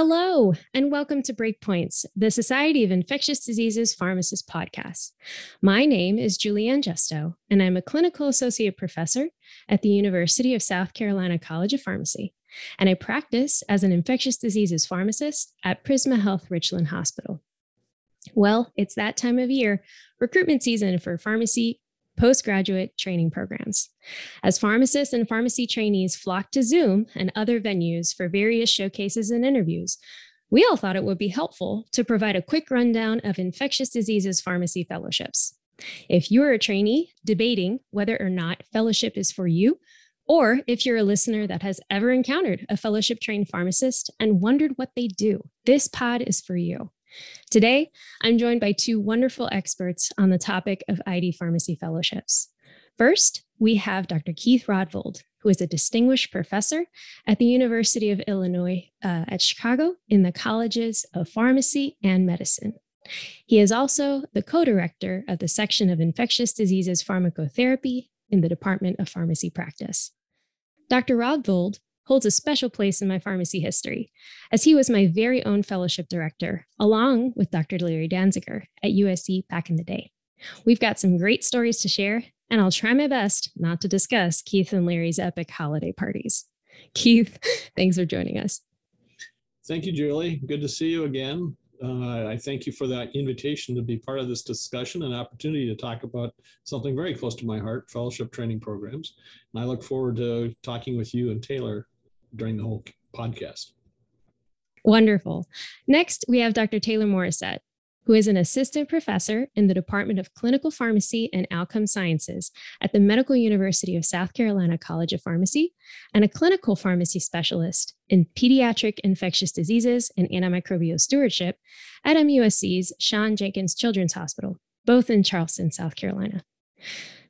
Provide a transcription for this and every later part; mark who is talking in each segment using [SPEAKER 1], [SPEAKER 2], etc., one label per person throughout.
[SPEAKER 1] Hello, and welcome to Breakpoints, the Society of Infectious Diseases Pharmacists podcast. My name is Julie Ann Justo, and I'm a clinical associate professor at the University of South Carolina College of Pharmacy, and I practice as an infectious diseases pharmacist at Prisma Health Richland Hospital. Well, it's that time of year, recruitment season for pharmacy postgraduate training programs. As pharmacists and pharmacy trainees flock to Zoom and other venues for various showcases and interviews, we all thought it would be helpful to provide a quick rundown of infectious diseases pharmacy fellowships. If you're a trainee debating whether or not fellowship is for you, or if you're a listener that has ever encountered a fellowship trained pharmacist and wondered what they do, this pod is for you. Today, I'm joined by two wonderful experts on the topic of ID pharmacy fellowships. First, we have Dr. Keith Rodvold, who is a distinguished professor at the University of Illinois uh, at Chicago in the colleges of pharmacy and medicine. He is also the co director of the section of infectious diseases pharmacotherapy in the Department of Pharmacy Practice. Dr. Rodvold holds a special place in my pharmacy history, as he was my very own fellowship director, along with Dr. Larry Danziger at USC back in the day. We've got some great stories to share, and I'll try my best not to discuss Keith and Larry's epic holiday parties. Keith, thanks for joining us.
[SPEAKER 2] Thank you, Julie. Good to see you again. Uh, I thank you for that invitation to be part of this discussion and opportunity to talk about something very close to my heart, fellowship training programs. And I look forward to talking with you and Taylor during the whole podcast.
[SPEAKER 1] Wonderful. Next, we have Dr. Taylor Morrisette, who is an assistant professor in the Department of Clinical Pharmacy and Outcome Sciences at the Medical University of South Carolina College of Pharmacy and a clinical pharmacy specialist in pediatric infectious diseases and antimicrobial stewardship at MUSC's Shawn Jenkins Children's Hospital, both in Charleston, South Carolina.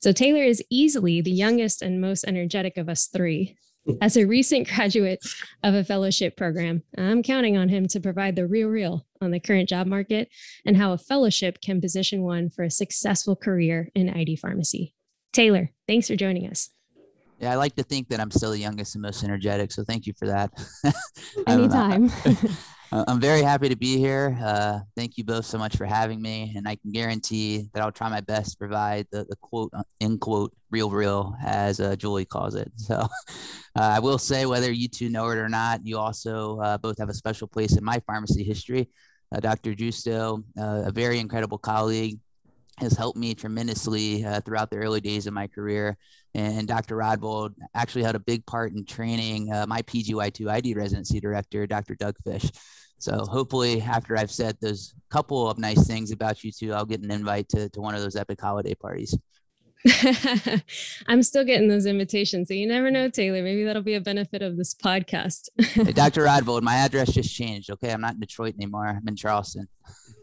[SPEAKER 1] So Taylor is easily the youngest and most energetic of us three. As a recent graduate of a fellowship program, I'm counting on him to provide the real real on the current job market and how a fellowship can position one for a successful career in ID pharmacy. Taylor, thanks for joining us.
[SPEAKER 3] Yeah, I like to think that I'm still the youngest and most energetic, so thank you for that.
[SPEAKER 1] Anytime.
[SPEAKER 3] Uh, I'm very happy to be here. Uh, thank you both so much for having me, and I can guarantee that I'll try my best to provide the, the quote uh, in quote real real as uh, Julie calls it. So uh, I will say whether you two know it or not, you also uh, both have a special place in my pharmacy history. Dr. Justo, a very incredible colleague, has helped me tremendously uh, throughout the early days of my career. And Dr. Rodvold actually had a big part in training uh, my PGY2 ID residency director, Dr. Doug Fish. So hopefully, after I've said those couple of nice things about you two, I'll get an invite to, to one of those epic holiday parties.
[SPEAKER 1] I'm still getting those invitations. So you never know, Taylor. Maybe that'll be a benefit of this podcast.
[SPEAKER 3] hey, Dr. Rodvold, my address just changed. Okay. I'm not in Detroit anymore. I'm in Charleston.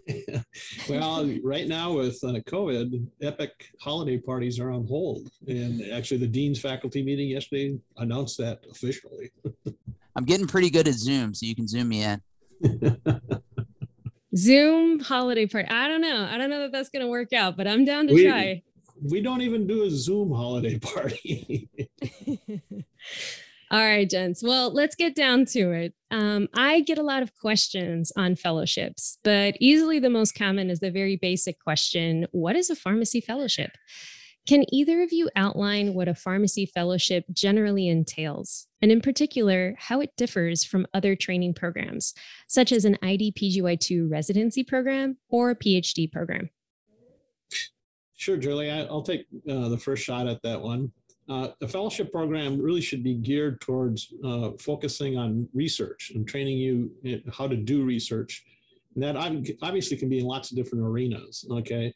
[SPEAKER 2] well, right now with uh, COVID, epic holiday parties are on hold. And actually, the dean's faculty meeting yesterday announced that officially.
[SPEAKER 3] I'm getting pretty good at Zoom, so you can Zoom me in.
[SPEAKER 1] Zoom holiday party. I don't know. I don't know that that's going to work out, but I'm down to we, try.
[SPEAKER 2] We don't even do a Zoom holiday party.
[SPEAKER 1] All right, gents. Well, let's get down to it. Um, I get a lot of questions on fellowships, but easily the most common is the very basic question What is a pharmacy fellowship? Can either of you outline what a pharmacy fellowship generally entails, and in particular, how it differs from other training programs, such as an IDPGY2 residency program or a PhD program?
[SPEAKER 2] Sure, Julie. I'll take uh, the first shot at that one. Uh, a fellowship program really should be geared towards uh, focusing on research and training you how to do research. And that obviously can be in lots of different arenas. Okay.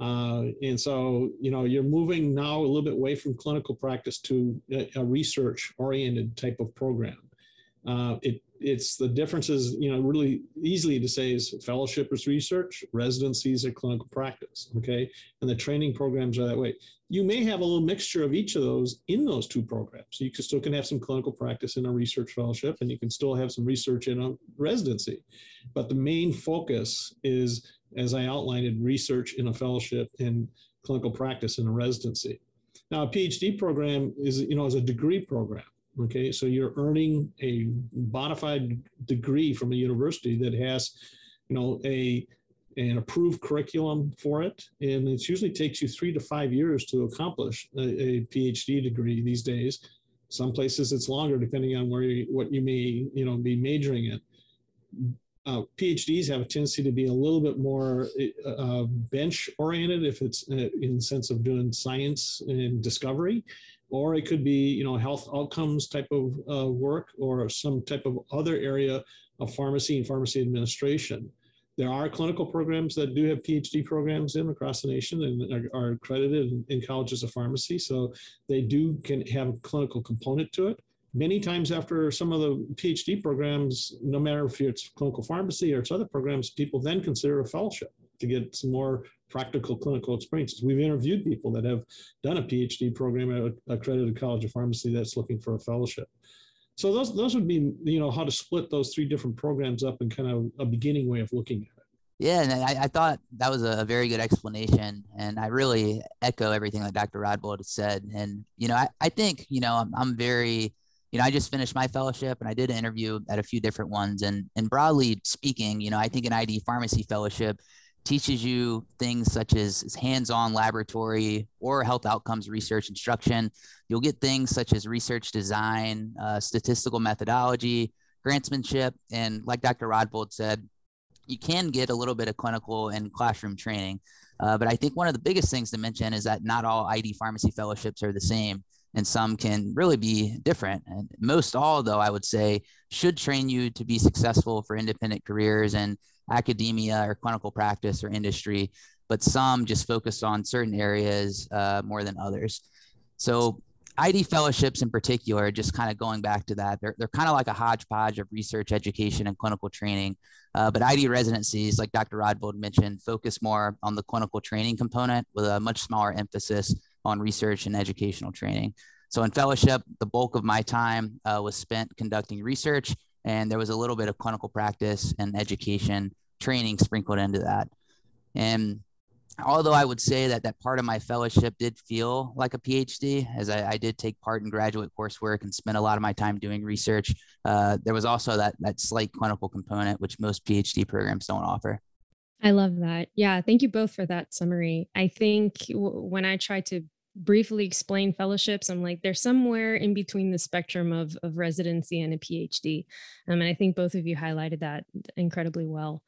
[SPEAKER 2] Uh, and so, you know, you're moving now a little bit away from clinical practice to a, a research oriented type of program. Uh, it, it's the differences, you know, really easily to say is fellowship is research, residencies are clinical practice, okay? And the training programs are that way. You may have a little mixture of each of those in those two programs. You can still can have some clinical practice in a research fellowship and you can still have some research in a residency. But the main focus is as I outlined in research in a fellowship and clinical practice in a residency. Now, a PhD program is, you know, is a degree program. Okay, so you're earning a bona fide degree from a university that has, you know, a an approved curriculum for it, and it usually takes you three to five years to accomplish a, a PhD degree these days. Some places it's longer, depending on where you, what you may, you know, be majoring in. Uh, PhDs have a tendency to be a little bit more uh, bench oriented if it's uh, in the sense of doing science and discovery, or it could be you know health outcomes type of uh, work or some type of other area of pharmacy and pharmacy administration. There are clinical programs that do have PhD programs in across the nation and are, are accredited in, in colleges of pharmacy, so they do can have a clinical component to it many times after some of the PhD programs, no matter if it's clinical pharmacy or it's other programs, people then consider a fellowship to get some more practical clinical experiences. We've interviewed people that have done a PhD program at an accredited college of pharmacy that's looking for a fellowship. So those those would be you know how to split those three different programs up and kind of a beginning way of looking at it.
[SPEAKER 3] Yeah, and I, I thought that was a very good explanation, and I really echo everything that Dr. Rodvold said. And you know, I, I think you know I'm, I'm very you know, I just finished my fellowship and I did an interview at a few different ones. And and broadly speaking, you know, I think an ID pharmacy fellowship teaches you things such as hands-on laboratory or health outcomes research instruction. You'll get things such as research design, uh, statistical methodology, grantsmanship, and like Dr. Rodvold said, you can get a little bit of clinical and classroom training. Uh, but I think one of the biggest things to mention is that not all ID pharmacy fellowships are the same and some can really be different. And most all, though, I would say, should train you to be successful for independent careers in academia or clinical practice or industry, but some just focus on certain areas uh, more than others. So ID fellowships in particular, just kind of going back to that, they're, they're kind of like a hodgepodge of research, education, and clinical training. Uh, but ID residencies, like Dr. Rodvold mentioned, focus more on the clinical training component with a much smaller emphasis on research and educational training. So in fellowship, the bulk of my time uh, was spent conducting research, and there was a little bit of clinical practice and education training sprinkled into that. And although I would say that that part of my fellowship did feel like a PhD, as I, I did take part in graduate coursework and spent a lot of my time doing research, uh, there was also that that slight clinical component, which most PhD programs don't offer.
[SPEAKER 1] I love that. Yeah, thank you both for that summary. I think w- when I try to briefly explain fellowships, I'm like, they're somewhere in between the spectrum of, of residency and a PhD. Um, and I think both of you highlighted that incredibly well.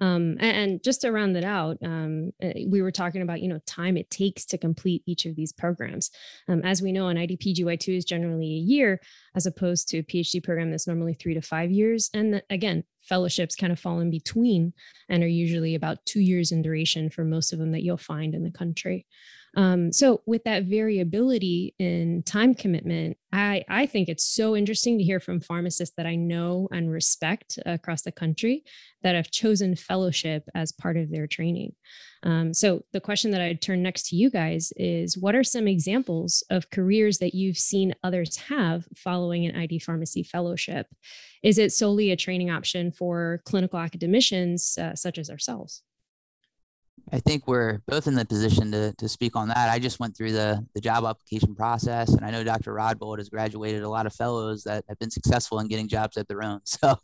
[SPEAKER 1] Um, and, and, just to round it out, um, eh, we were talking about you know time it takes to complete each of these programs. Um, as we know, an IDPGY2 is generally a year, as opposed to a PhD program that's normally three to five years. And the, again, fellowships kind of fall in between and are usually about two years in duration for most of them that you'll find in the country. Um, so with that variability in time commitment, I, I think it's so interesting to hear from pharmacists that I know and respect across the country that have chosen fellowship as part of their training. Um, so the question that I'd turn next to you guys is what are some examples of careers that you've seen others have following an ID pharmacy fellowship? Is it solely a training option for clinical academicians uh, such as ourselves?
[SPEAKER 3] I think we're both in the position to, to speak on that. I just went through the, the job application process, and I know Dr. Rodvold has graduated a lot of fellows that have been successful in getting jobs at their own. So uh,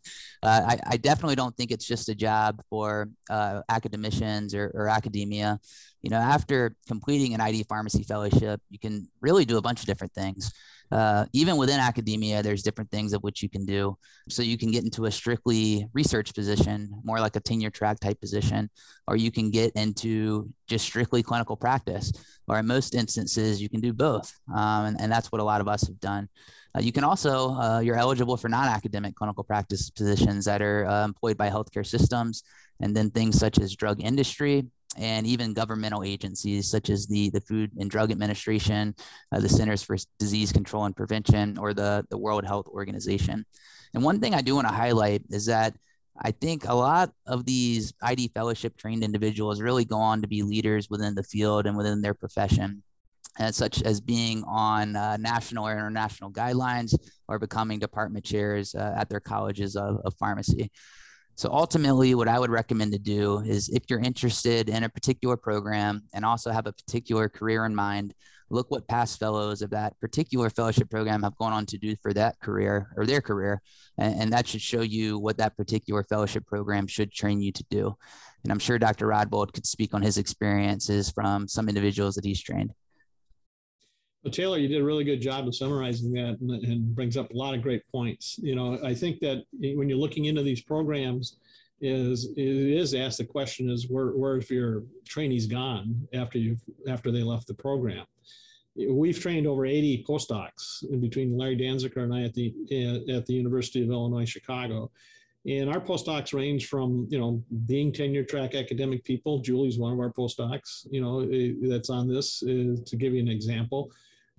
[SPEAKER 3] I, I, definitely don't think it's just a job for uh, academicians or, or academia. You know, after completing an ID pharmacy fellowship, you can really do a bunch of different things uh, even within academia, there's different things of which you can do. So you can get into a strictly research position, more like a tenure track type position, or you can get into just strictly clinical practice, or in most instances, you can do both. Um, and, and, that's what a lot of us have done. Uh, you can also, uh, you're eligible for non academic clinical practice positions that are uh, employed by healthcare systems, and then things such as drug industry, and even governmental agencies such as the, the Food and Drug Administration, uh, the Centers for Disease Control and Prevention, or the, the World Health Organization. And one thing I do want to highlight is that I think a lot of these ID fellowship trained individuals really go on to be leaders within the field and within their profession. As such as being on uh, national or international guidelines or becoming department chairs uh, at their colleges of, of pharmacy. So ultimately, what I would recommend to do is if you're interested in a particular program and also have a particular career in mind, look what past fellows of that particular fellowship program have gone on to do for that career or their career. And, and that should show you what that particular fellowship program should train you to do. And I'm sure Dr. Rodvold could speak on his experiences from some individuals that he's trained.
[SPEAKER 2] Well, Taylor, you did a really good job of summarizing that and, and, brings up a lot of great points. You know, I think that when you're looking into these programs, is it is asked the question is where where's your trainees gone after you after they left the program? We've trained over 80 postdocs in between Larry Danziger and I at the at the University of Illinois Chicago. And our postdocs range from, you know, being tenure track academic people. Julie's one of our postdocs, you know, eh, that's on this uh, to give you an example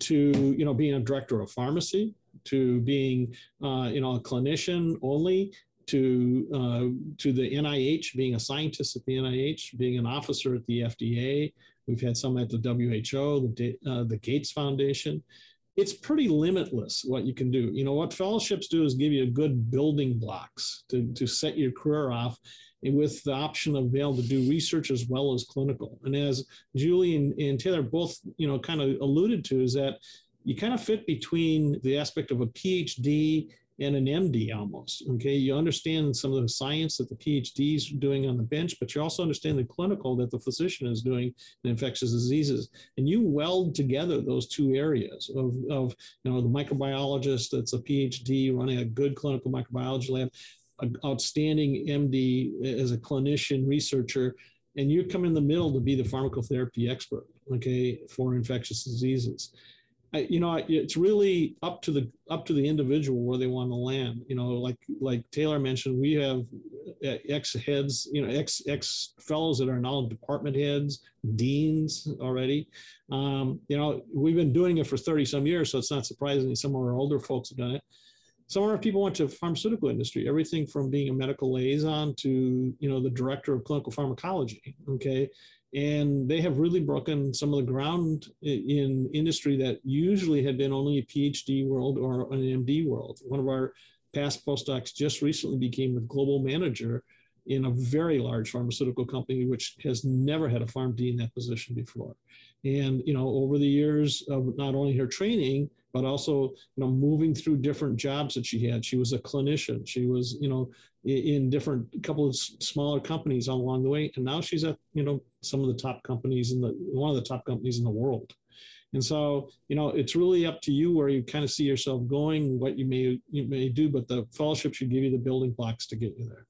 [SPEAKER 2] to you know being a director of pharmacy to being uh, you know a clinician only to uh, to the NIH being a scientist at the NIH being an officer at the FDA we've had some at the WHO the uh, the Gates Foundation. It's pretty limitless what you can do. You know what fellowships do is give you good building blocks to, to set your career off with the option of being able to do research as well as clinical. And as Julie and, and Taylor both, you know, kind of alluded to, is that you kind of fit between the aspect of a PhD and an MD almost. Okay, you understand some of the science that the PhD is doing on the bench, but you also understand the clinical that the physician is doing in infectious diseases, and you weld together those two areas of, of you know the microbiologist that's a PhD running a good clinical microbiology lab an outstanding MD as a clinician researcher, and you come in the middle to be the pharmacotherapy expert, okay, for infectious diseases. I, you know, it's really up to the up to the individual where they want to land. You know, like like Taylor mentioned, we have uh, ex heads, you know, ex ex fellows that are now department heads, deans already. Um, you know, we've been doing it for thirty some years, so it's not surprising some of our older folks have done it some of our people went to pharmaceutical industry everything from being a medical liaison to you know the director of clinical pharmacology okay? And they have really broken some of the ground in industry that usually had been only a phd world or an md world. One of our past postdocs just recently became a global manager in a very large pharmaceutical company which has never had a pharmd in that position before. And you know over the years of not only her training but also you know moving through different jobs that she had. She was a clinician. She was you know in different couple of smaller companies along the way and now she's at you know some of the top companies in the one of the top companies in the world. And so you know it's really up to you where you kind of see yourself going what you may you may do but the fellowship should give you the building blocks to get you there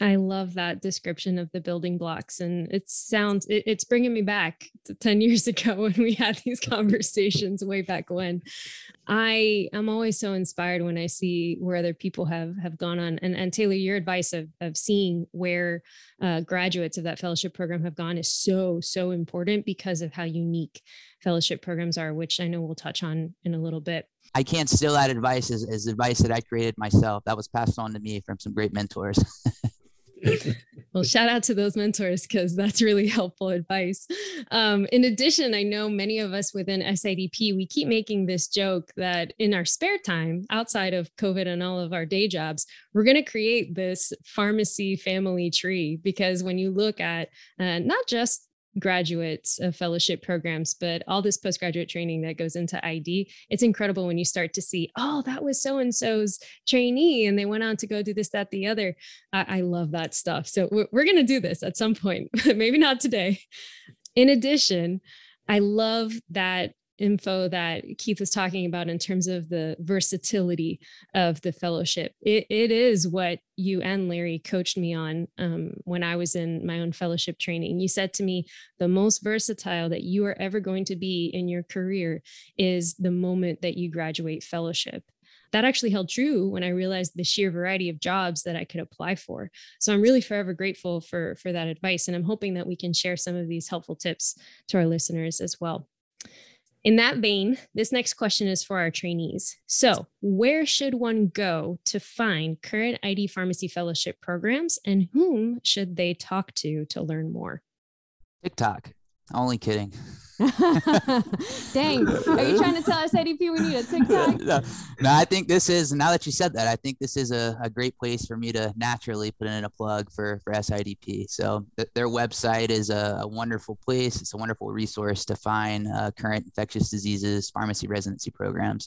[SPEAKER 1] I love that description of the building blocks. And it sounds, it, it's bringing me back to 10 years ago when we had these conversations way back when. I am always so inspired when I see where other people have have gone on. And, and Taylor, your advice of, of seeing where uh, graduates of that fellowship program have gone is so, so important because of how unique fellowship programs are, which I know we'll touch on in a little bit.
[SPEAKER 3] I can't steal that advice as, as advice that I created myself. That was passed on to me from some great mentors.
[SPEAKER 1] well, shout out to those mentors because that's really helpful advice. Um, in addition, I know many of us within SIDP, we keep making this joke that in our spare time, outside of COVID and all of our day jobs, we're going to create this pharmacy family tree because when you look at uh, not just graduates of fellowship programs, but all this postgraduate training that goes into ID, it's incredible when you start to see, oh, that was so and so's trainee, and they went on to go do this, that, the other. I, I love that stuff. So we're, we're going to do this at some point, maybe not today. In addition, I love that info that Keith was talking about in terms of the versatility of the fellowship. It, it is what you and Larry coached me on um, when I was in my own fellowship training. You said to me, the most versatile that you are ever going to be in your career is the moment that you graduate fellowship that actually held true when I realized the sheer variety of jobs that I could apply for. So I'm really forever grateful for for that advice and I'm hoping that we can share some of these helpful tips to our listeners as well. In that vein, this next question is for our trainees. So, where should one go to find current ID pharmacy fellowship programs and whom should they talk to to learn more?
[SPEAKER 3] TikTok. Only kidding.
[SPEAKER 1] Dang. Are you trying to tell us ADP we need a TikTok?
[SPEAKER 3] no, no, I think this is now that you said that, I think this is a, a great place for me to naturally put in a plug for for SIDP. So th- their website is a, a, wonderful place. It's a wonderful resource to find uh, current infectious diseases pharmacy residency programs.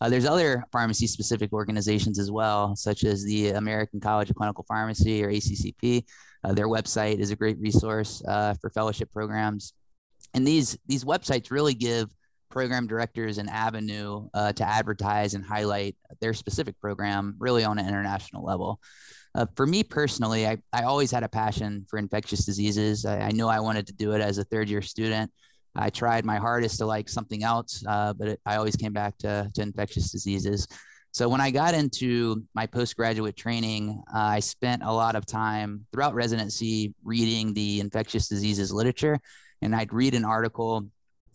[SPEAKER 3] Uh, there's other pharmacy specific organizations as well, such as the American College of Clinical Pharmacy or ACCP. Uh, their website is a great resource uh, for fellowship programs and these these websites really give program directors an avenue uh, to advertise and highlight their specific program really on an international level. Uh, for me personally, I, I always had a passion for infectious diseases. I, I knew I wanted to do it as a third year student. I tried my hardest to like something else, uh, but it, I always came back to, to infectious diseases. So when I got into my postgraduate training, uh, I spent a lot of time throughout residency reading the infectious diseases literature and I'd read an article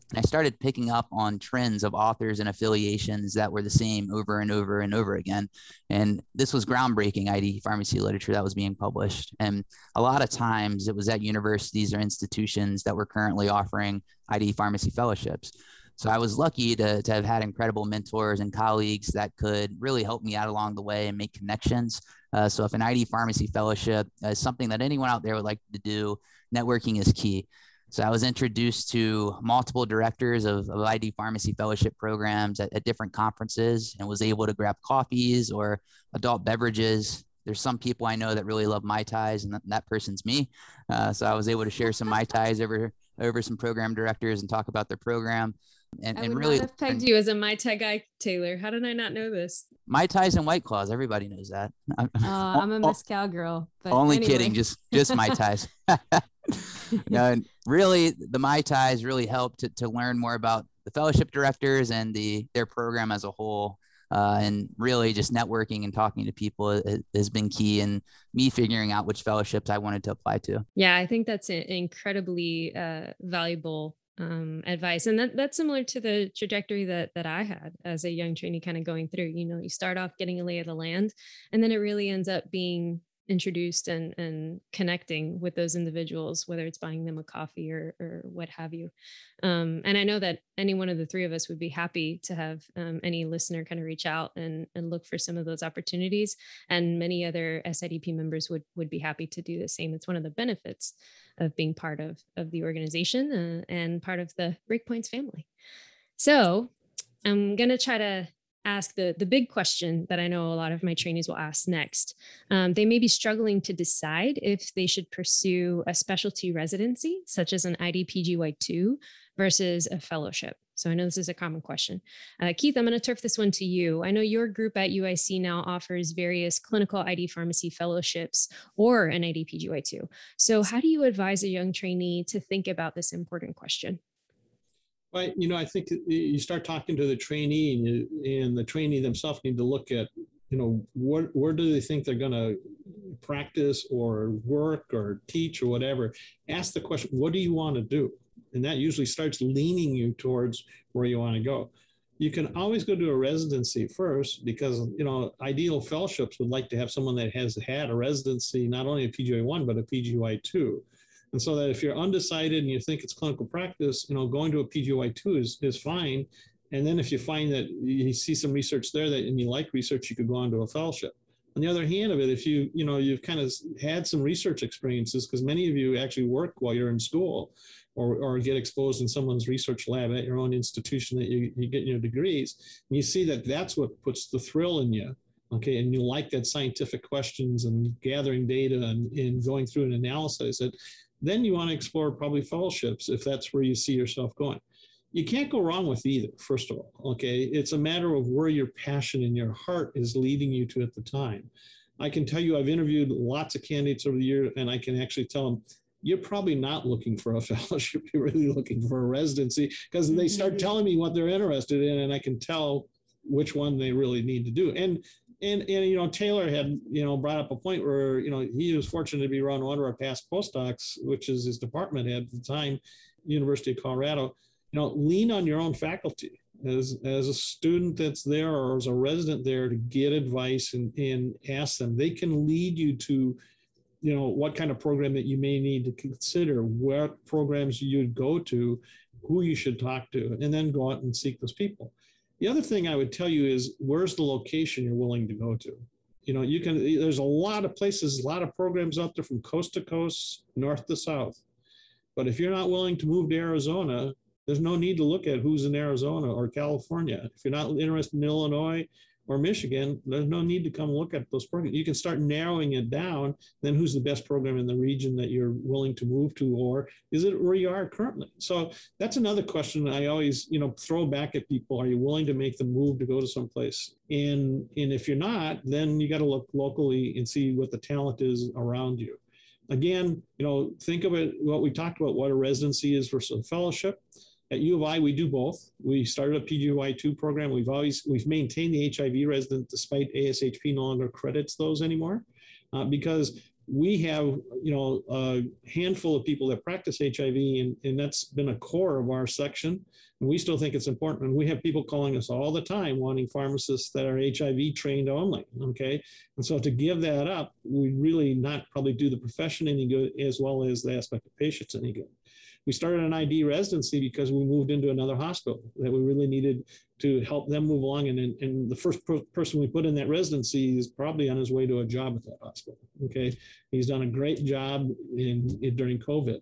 [SPEAKER 3] and I started picking up on trends of authors and affiliations that were the same over and over and over again. And this was groundbreaking ID pharmacy literature that was being published. And a lot of times it was at universities or institutions that were currently offering ID pharmacy fellowships. So I was lucky to, to have had incredible mentors and colleagues that could really help me out along the way and make connections. Uh, so if an ID pharmacy fellowship is something that anyone out there would like to do, networking is key. So I was introduced to multiple directors of, of ID pharmacy fellowship programs at, at, different conferences and was able to grab coffees or adult beverages. There's some people I know that really love Mai Tais and that, that person's me. Uh, so I was able to share some Mai Tais over, over some program directors and talk about their program.
[SPEAKER 1] And, I and really have pegged you as a Mai Tai guy, Taylor. How did I not know this?
[SPEAKER 3] Mai Tais and White Claws. Everybody knows that.
[SPEAKER 1] Uh, I'm a mezcal girl.
[SPEAKER 3] only anyway. kidding. Just just Mai Tais. no, and really the Mai Tais really helped to, to learn more about the fellowship directors and the their program as a whole. Uh, and really just networking and talking to people has been key in me figuring out which fellowships I wanted to apply to.
[SPEAKER 1] Yeah, I think that's incredibly uh, valuable um, advice, and that that's similar to the trajectory that that I had as a young trainee, kind of going through. You know, you start off getting a lay of the land, and then it really ends up being introduced and and connecting with those individuals whether it's buying them a coffee or or what have you. Um, and i know that any one of the three of us would be happy to have um, any listener kind of reach out and and look for some of those opportunities and many other sidp members would would be happy to do the same. It's one of the benefits of being part of of the organization uh, and part of the breakpoints family. So i'm going to try to ask the, the big question that I know a lot of my trainees will ask next. Um, they may be struggling to decide if they should pursue a specialty residency, such as an IDPGY2 versus a fellowship. So I know this is a common question. Uh, Keith, I'm going to turf this one to you. I know your group at UIC now offers various clinical ID pharmacy fellowships or an IDPGY2. So how do you advise a young trainee to think about this important question?
[SPEAKER 2] Well, you know, I think you start talking to the trainee, and, you, and the trainee themselves need to look at, you know, what where do they think they're going to practice or work or teach or whatever. Ask the question, what do you want to do? And that usually starts leaning you towards where you want to go. You can always go to a residency first because you know ideal fellowships would like to have someone that has had a residency, not only a PGY one but a PGY two and so that if you're undecided and you think it's clinical practice, you know, going to a PGY2 is, is fine. And then if you find that you see some research there that and you like research, you could go on to a fellowship. On the other hand of it, if you, you know, you've kind of had some research experiences, because many of you actually work while you're in school or, or get exposed in someone's research lab at your own institution that you, you get your degrees, and you see that that's what puts the thrill in you okay and you like that scientific questions and gathering data and, and going through an analysis that then you want to explore probably fellowships if that's where you see yourself going. You can't go wrong with either, first of all. Okay. It's a matter of where your passion and your heart is leading you to at the time. I can tell you, I've interviewed lots of candidates over the year, and I can actually tell them, you're probably not looking for a fellowship. You're really looking for a residency because they start mm-hmm. telling me what they're interested in, and I can tell which one they really need to do. And and and you know Taylor had you know brought up a point where you know he was fortunate to be around one of our past postdocs, which is his department head at the time, University of Colorado. You know, lean on your own faculty as as a student that's there or as a resident there to get advice and and ask them. They can lead you to you know what kind of program that you may need to consider, what programs you'd go to, who you should talk to, and then go out and seek those people. The other thing I would tell you is where's the location you're willing to go to. You know, you can. There's a lot of places, a lot of programs out there from coast to coast, north to south. But if you're not willing to move to Arizona, there's no need to look at who's in Arizona or California. If you're not interested in Illinois or Michigan, there's no need to come look at those programs. You can start narrowing it down. Then who's the best program in the region that you're willing to move to, or is it where you are currently? So that's another question I always, you know, throw back at people. Are you willing to make the move to go to someplace? And and if you're not, then you got to look locally and see what the talent is around you. Again, you know, think of it. What we talked about, what a residency is versus a fellowship at U of I, we do both. We started a PGY2 program. We've always we've maintained the HIV resident despite ASHP no longer credits those anymore, uh, because we have you know a handful of people that practice HIV, and, and that's been a core of our section. And we still think it's important. And we have people calling us all the time wanting pharmacists that are HIV trained only. Okay, and so to give that up, we really not probably do the profession any good as well as the aspect of patients any good we started an ID residency because we moved into another hospital that we really needed to help them move along. And, and the first per- person we put in that residency is probably on his way to a job at that hospital. Okay. He's done a great job in, in during COVID.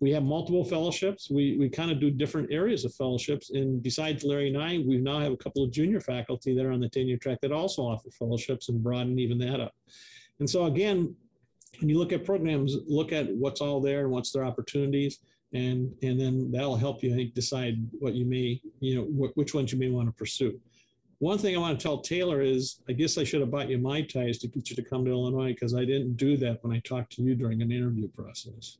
[SPEAKER 2] We have multiple fellowships. We, we kind of do different areas of fellowships. And besides Larry and I, we now have a couple of junior faculty that are on the tenure track that also offer fellowships and broaden even that up. And so again, when you look at programs, look at what's all there and what's their opportunities and and then that'll help you I think, decide what you may you know wh- which ones you may want to pursue. One thing I want to tell Taylor is I guess I should have bought you Mai Tais to get you to come to Illinois because I didn't do that when I talked to you during an interview process.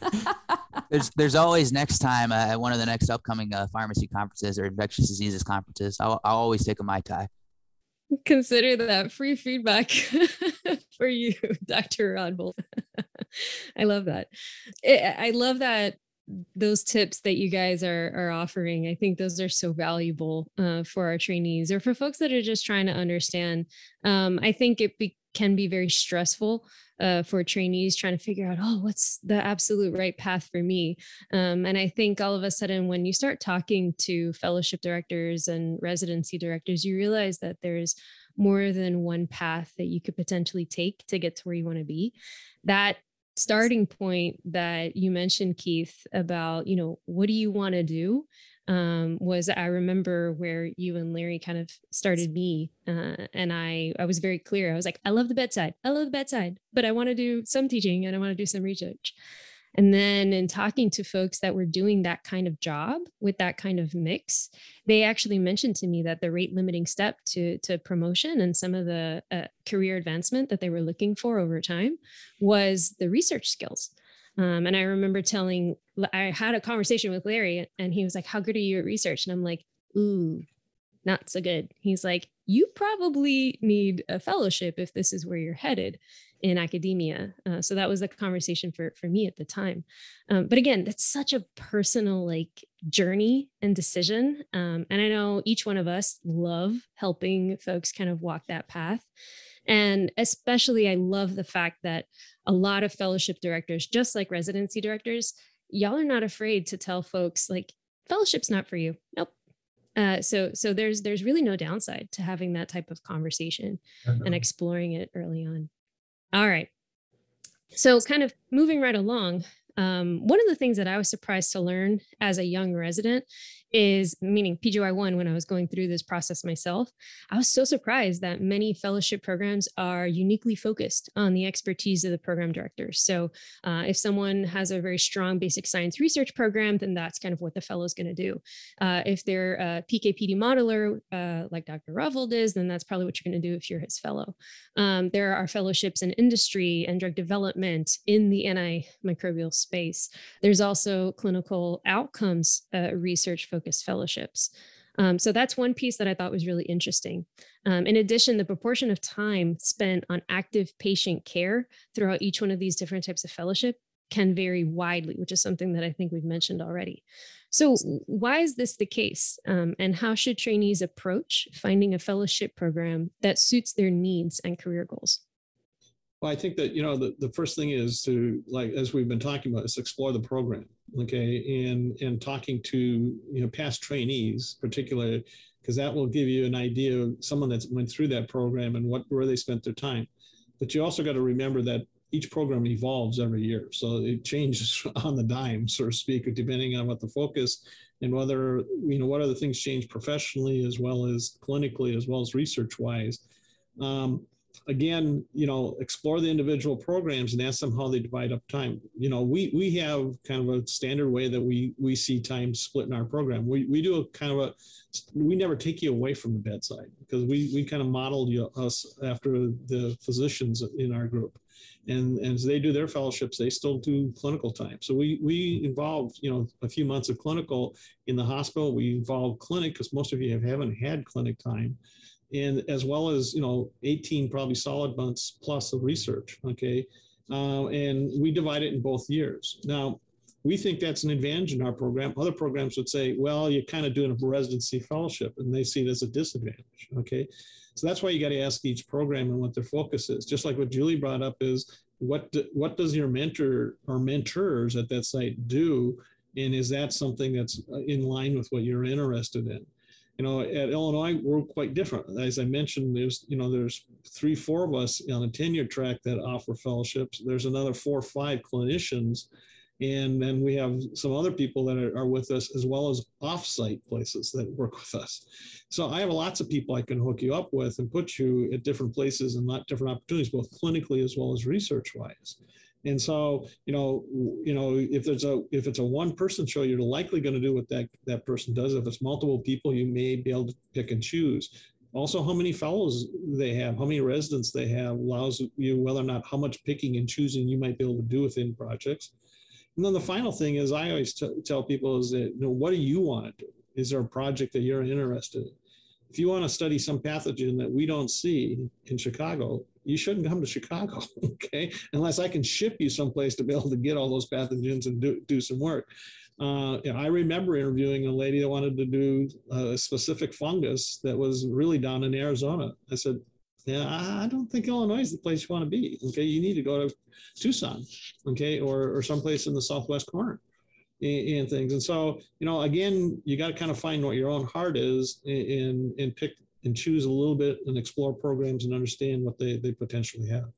[SPEAKER 3] there's there's always next time uh, at one of the next upcoming uh, pharmacy conferences or infectious diseases conferences. I'll, I'll always take a mai tai.
[SPEAKER 1] Consider that free feedback for you, Dr. Rodvold. I love that. I love that those tips that you guys are are offering i think those are so valuable uh, for our trainees or for folks that are just trying to understand um, i think it be, can be very stressful uh, for trainees trying to figure out oh what's the absolute right path for me um, and i think all of a sudden when you start talking to fellowship directors and residency directors you realize that there's more than one path that you could potentially take to get to where you want to be. That starting point that you mentioned keith about you know what do you want to do um, was i remember where you and larry kind of started me uh, and i i was very clear. I was like i love the bedside. I love the bedside but i want to do some teaching and i want to do some research and then in talking to folks that were doing that kind of job with that kind of mix, they actually mentioned to me that the rate limiting step to, to promotion and some of the uh, career advancement that they were looking for over time was the research skills. Um, and I remember telling, I had a conversation with Larry and he was like, How good are you at research? And I'm like, Ooh, not so good. He's like, You probably need a fellowship if this is where you're headed in academia. Uh, so that was the conversation for for me at the time. Um, but again, that's such a personal like journey and decision. Um, and I know each one of us love helping folks kind of walk that path. And especially, I love the fact that a lot of fellowship directors, just like residency directors, y'all are not afraid to tell folks like fellowship's not for you. Nope. Uh, so so there's there's really no downside to having that type of conversation and exploring it early on. All right. So, kind of moving right along, um, one of the things that I was surprised to learn as a young resident is meaning PGY1 when I was going through this process myself, I was so surprised that many fellowship programs are uniquely focused on the expertise of the program directors. So uh, if someone has a very strong basic science research program, then that's kind of what the fellow is going to do. Uh, if they're a PKPD modeler, uh, like Dr. Rodvold is, then that's probably what you're going to do if you're his fellow. Um, there are fellowships in industry and drug development in the antimicrobial space. There's also clinical outcomes uh, research focused fellowships. Um, so that's one piece that I thought was really interesting. Um, in addition, the proportion of time spent on active patient care throughout each one of these different types of fellowship can vary widely, which is something that I think we've mentioned already. So, why is this the case? Um, and how should trainees approach finding a fellowship program that suits their needs and career goals?
[SPEAKER 2] Well, I think that you know the, the first thing is to like as we've been talking about is explore the program, okay, and and talking to you know past trainees, particularly because that will give you an idea of someone that's went through that program and what where they spent their time. But you also got to remember that each program evolves every year, so it changes on the dime, so to speak, depending on what the focus and whether you know what other things change professionally as well as clinically as well as research wise. Um, again, you know, explore the individual programs and ask them how they divide up time. You know, we we have kind of a standard way that we we see time split in our program. We we do a kind of a we never take you away from the bedside because we we kind of modeled you, us after the physicians in our group. And, and as they do their fellowships, they still do clinical time. So we we involve you know a few months of clinical in the hospital. We involve clinic because most of you have, haven't had clinic time and as well as you know 18 probably solid months plus of research okay? Uh, and we divide it in both years. Now we think that's an advantage in our program. Other programs would say well you're kind of doing a residency fellowship and they see it as a disadvantage okay? So that's why you got to ask each program and what their focus is. Just like what julie brought up is what do, what does your mentor or mentors at that site do? And is that something that's in line with what you're interested in you know, at Illinois, we're quite different. As I mentioned, there's, you know, there's three, four of us on a tenure track that offer fellowships. There's another four or five clinicians. And then we have some other people that are, with us as well as offsite places that work with us. So I have lots of people I can hook you up with and put you at different places and not different opportunities, both clinically as well as research wise. And so, you know, you know, if there's a if it's a one person show, you're likely going to do what that that person does. If it's multiple people, you may be able to pick and choose. Also, how many fellows they have, how many residents they have, allows you whether or not how much picking and choosing you might be able to do within projects. And then the final thing is, I always t- tell people is that, you know, what do you want to do? Is there a project that you're interested in? If you want to study some pathogen that we don't see in Chicago, you shouldn't come to Chicago, okay? Unless I can ship you someplace to be able to get all those pathogens and do, do some work. Uh, I remember interviewing a lady that wanted to do a specific fungus that was really down in Arizona. I said, yeah, I don't think Illinois is the place you want to be. Okay, you need to go to Tucson, okay, or or someplace in the southwest corner, and, and things. And so, you know, again, you got to kind of find what your own heart is, and and pick and choose a little bit and explore programs and understand what they, they potentially have.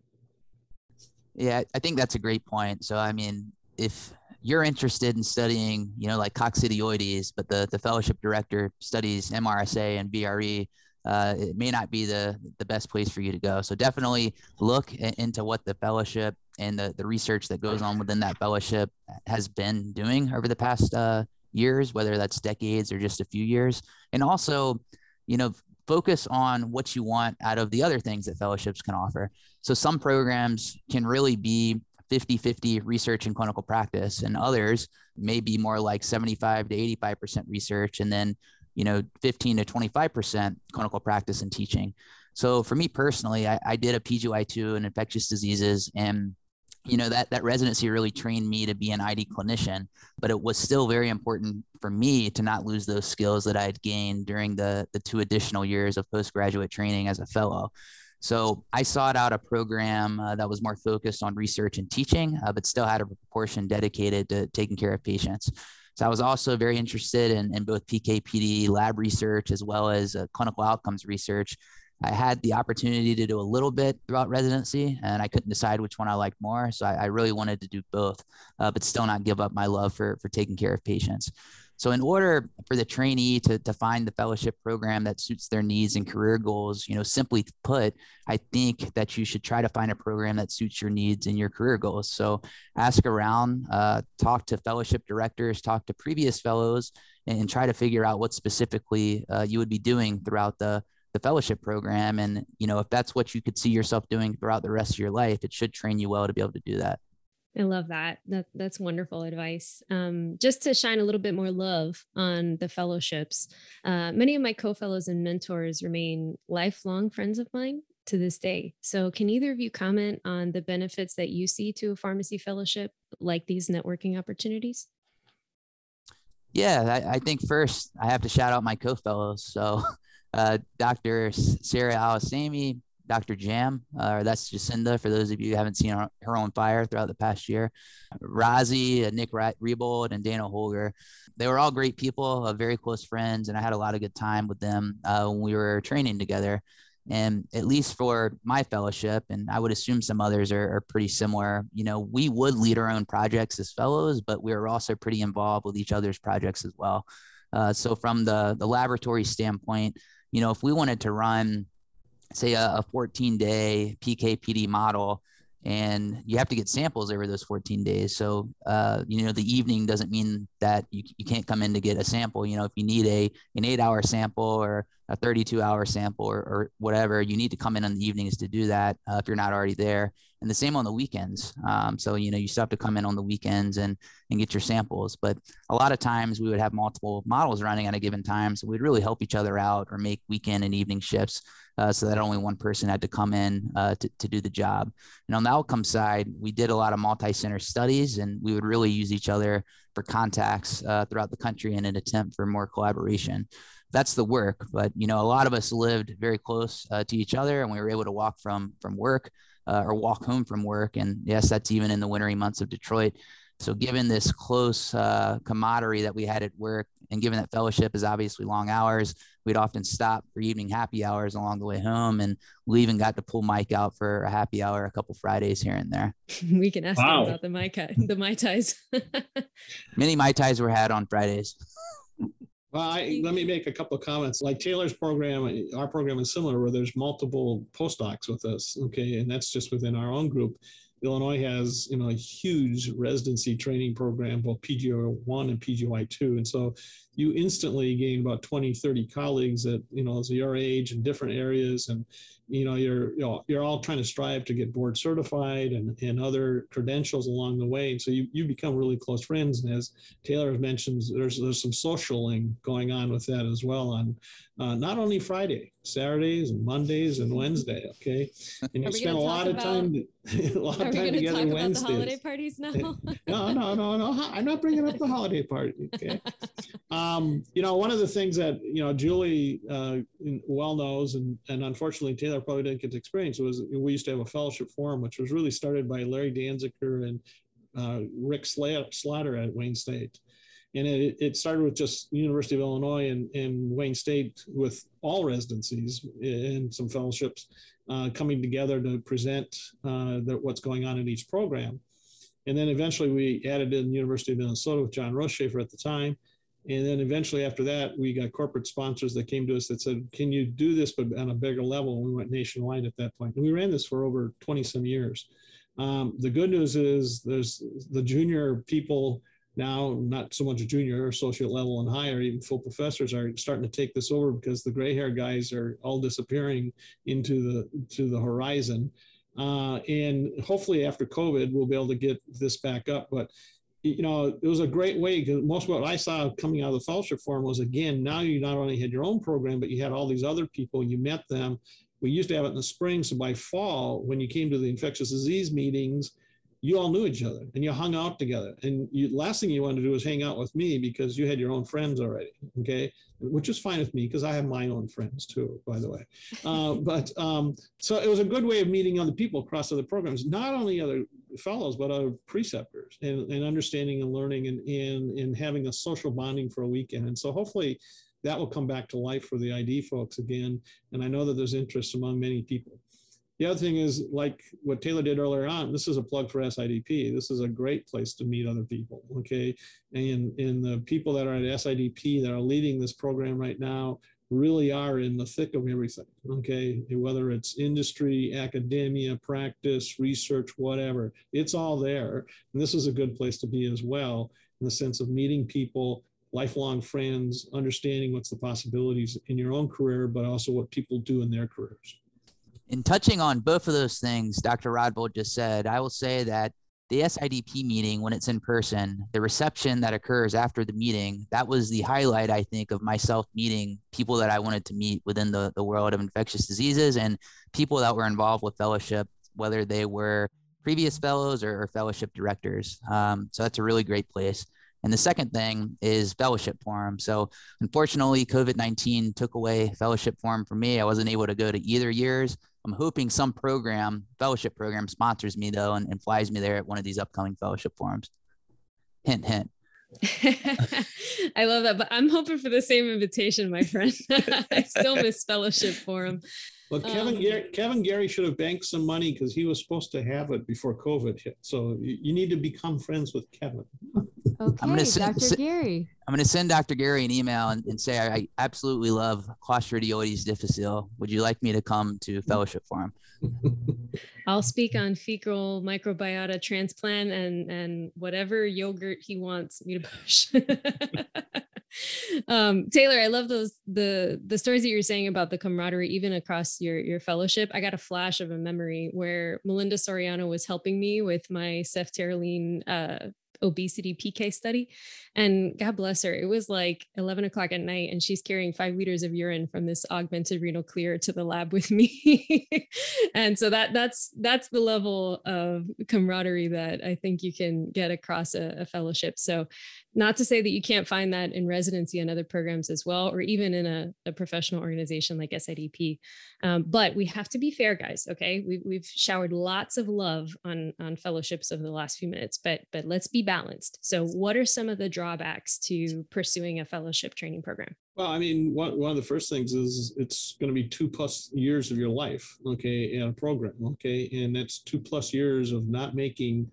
[SPEAKER 3] Yeah, I think that's a great point. So, I mean, if you're interested in studying, you know, like coccidioides, but the, the fellowship director studies MRSA and VRE, uh, it may not be the, the best place for you to go. So definitely look into what the fellowship and the, the research that goes on within that fellowship has been doing over the past uh, years, whether that's decades or just a few years. And also, you know, focus on what you want out of the other things that fellowships can offer. So some programs can really be 50 50 research and clinical practice, and others may be more like 75 to 85% research, and then you know 15 to 25% clinical practice and teaching. So for me personally, I, I did a PGY2 in infectious diseases, and you know that that residency really trained me to be an ID clinician, but it was still very important for me to not lose those skills that I had gained during the the two additional years of postgraduate training as a fellow. So I sought out a program uh, that was more focused on research and teaching, uh, but still had a proportion dedicated to taking care of patients. So I was also very interested in, in both PKPD lab research as well as uh, clinical outcomes research I had the opportunity to do a little bit throughout residency, and I couldn't decide which one I liked more. So I, I really wanted to do both, uh, but still not give up my love for for taking care of patients. So in order for the trainee to, to find the fellowship program that suits their needs and career goals, you know, simply put, I think that you should try to find a program that suits your needs and your career goals. So ask around, uh, talk to fellowship directors, talk to previous fellows, and, try to figure out what specifically uh, you would be doing throughout the the fellowship program and you know if that's what you could see yourself doing throughout the rest of your life it should train you well to be able to do that
[SPEAKER 1] I love that. That that's wonderful advice. Um, just to shine a little bit more love on the fellowships, uh, many of my co-fellows and mentors remain lifelong friends of mine to this day. So, can either of you comment on the benefits that you see to a pharmacy fellowship, like these networking opportunities?
[SPEAKER 3] Yeah, I, I think first I have to shout out my co-fellows. So, uh, Dr. Sarah Alosaimy, Dr. Jam, uh, that's Jacinda, for those of you who haven't seen her, her on fire throughout the past year. Razi, uh, Nick Rebold, and Dana Holger. They were all great people, uh, very close friends, and I had a lot of good time with them uh, when we were training together. And at least for my fellowship, and I would assume some others are, are, pretty similar, you know, we would lead our own projects as fellows, but we were also pretty involved with each other's projects as well. Uh, so from the, the laboratory standpoint, you know, if we wanted to run, say, a, a 14 day PKPD model, and you have to get samples over those 14 days. So, uh, you know, the evening doesn't mean that you, you can't come in to get a sample. You know, if you need a an eight hour sample or a 32 hour sample or, or whatever, you need to come in on the evenings to do that uh, if you're not already there. And the same on the weekends. Um, so, you know, you still have to come in on the weekends and, and get your samples. But a lot of times we would have multiple models running at a given time. So we'd really help each other out or make weekend and evening shifts uh, so that only one person had to come in uh, to, to do the job. And on the outcome side, we did a lot of multi-center studies and we would really use each other for contacts uh, throughout the country in an attempt for more collaboration. That's the work, but you know, a lot of us lived very close uh, to each other, and we were able to walk from from work uh, or walk home from work. And yes, that's even in the wintry months of Detroit. So, given this close uh, camaraderie that we had at work, and given that fellowship is obviously long hours, we'd often stop for evening happy hours along the way home. And we even got to pull Mike out for a happy hour a couple Fridays here and there.
[SPEAKER 1] we can ask wow. about the Mai the Mai Tais.
[SPEAKER 3] Many Mai Tais were had on Fridays.
[SPEAKER 2] Well, I, let me make a couple of comments. Like Taylor's program, our program is similar where there's multiple postdocs with us. Okay. And that's just within our own group. Illinois has, you know, a huge residency training program, both PGY1 and PGY2. And so you instantly gain about 20, 30 colleagues that, you know, as your age in different areas. And, you know, you're, you know, you're all trying to strive to get board certified and, and other credentials along the way. And so you, you become really close friends. And as Taylor has mentioned, there's, there's some socialing going on with that as well on uh, not only Friday, Saturdays and Mondays and Wednesday. Okay. And you spend a lot of time, a lot of time together Wednesdays. the holiday
[SPEAKER 1] parties now?
[SPEAKER 2] no, no, no, no. I'm not bringing up the holiday party. Okay. Um, you know, one of the things that, you know, Julie uh, well knows, and, and unfortunately Taylor probably didn't get to experience was we used to have a fellowship forum, which was really started by Larry Danziger and uh, Rick Slaughter at Wayne State and it, it started with just University of Illinois and, and Wayne State with all residencies and some fellowships uh, coming together to present uh, the, what's going on in each program. And then eventually we added in University of Minnesota with John Rotschafer at the time. And then eventually after that, we got corporate sponsors that came to us that said, can you do this but on a bigger level? And we went nationwide at that point. And we ran this for over 20 some years. Um, the good news is there's the junior people now not so much junior or associate level and higher even full professors are starting to take this over because the gray hair guys are all disappearing into the to the horizon uh, and hopefully after covid we'll be able to get this back up but you know it was a great way because most of what i saw coming out of the fellowship forum was again now you not only had your own program but you had all these other people you met them. We used to have it in the spring so by fall when you came to the infectious disease meetings you all knew each other and you hung out together. And you, last thing you wanted to do was hang out with me because you had your own friends already. Okay, which is fine with me because I have my own friends too, by the way. Uh, but um, so it was a good way of meeting other people across other programs, not only other fellows but other preceptors, and, and understanding and learning and, and and having a social bonding for a weekend. And so hopefully. That will come back to life for the ID folks again. And I know that there's interest among many people. The other thing is like what Taylor did earlier on, this is a plug for SIDP. This is a great place to meet other people, okay? And, the people that are at SIDP that are leading this program right now really are in the thick of everything, okay? Whether it's industry, academia, practice, research, whatever, it's all there. And this is a good place to be as well in the sense of meeting people, lifelong friends, understanding what's the possibilities in your own career, but also what people do in their careers
[SPEAKER 3] in touching on both of those things Dr. Rodvold just said, I will say that the SIDP meeting, when it's in person, the reception that occurs after the meeting, that was the highlight, I think, of myself meeting people that I wanted to meet within the, the world of infectious diseases and people that were involved with fellowship, whether they were previous fellows or, or fellowship directors. Um, so that's a really great place. And the second thing is fellowship forum. So unfortunately, COVID 19 took away fellowship forum for me. I wasn't able to go to either years. I'm hoping some program, fellowship program, sponsors me though and, and flies me there at one of these upcoming fellowship forums. Hint, hint.
[SPEAKER 1] I love that, but I'm hoping for the same invitation, my friend. I still miss fellowship forum.
[SPEAKER 2] Well, Kevin, um, Garey, Kevin Garey should have banked some money because he was supposed to have it before COVID hit. So you, you need to become friends with Kevin.
[SPEAKER 4] Okay, I'm gonna send, Dr. Garey.
[SPEAKER 3] I'm going to send Dr. Garey an email and, and say I, I, absolutely love Clostridioides difficile. Would you like me to come to fellowship forum?
[SPEAKER 1] I'll speak on fecal microbiota transplant and and whatever yogurt he wants me to push. um, Taylor, I love those the the stories that you're saying about the camaraderie, even across your your fellowship. I got a flash of a memory where Melinda Soriano was helping me with my ceftaroline uh, obesity PK study. And God bless her, it was like 11 o'clock at night, and she's carrying five liters of urine from this augmented renal clear to the lab with me. and so that that's that's the level of camaraderie that I think you can get across a, a fellowship. So not to say that you can't find that in residency and other programs as well, or even in a, a professional organization like SIDP. Um, but we have to be fair, guys. Okay, we've, we've showered lots of love on on fellowships over the last few minutes, but but let's be balanced. So, what are some of the drawbacks to pursuing a fellowship training program?
[SPEAKER 2] Well, I mean, one, one of the first things is it's going to be two plus years of your life, okay, in a program, okay, and that's two plus years of not making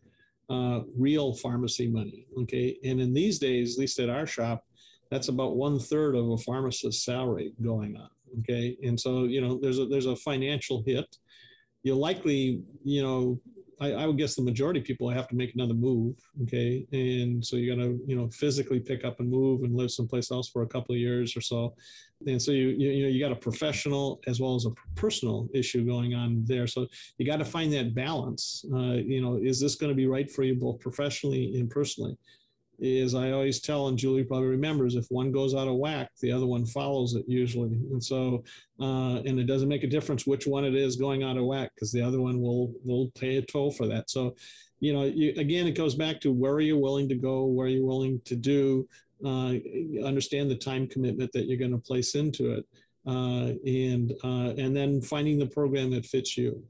[SPEAKER 2] uh, real pharmacy money. Okay. And in these days, at least at our shop, that's about one third of a pharmacist's salary going on. Okay. And so, you know, there's a, there's a financial hit. You likely, you know, I, I, would guess the majority of people have to make another move. Okay. And so you're going to, you know, physically pick up and move and live someplace else for a couple of years or so. And so you, you, know, you got a professional as well as a personal issue going on there. So you got to find that balance. Uh, you know, is this going to be right for you both professionally and personally? is I always tell, and Julie probably remembers, if one goes out of whack, the other one follows it usually. And so, uh, and it doesn't make a difference which one it is going out of whack because the other one will will pay a toll for that. So, you know, you, again, it goes back to where are you willing to go, where are you willing to do, uh, understand the time commitment that you're going to place into it, uh, and uh, and then finding the program that fits you.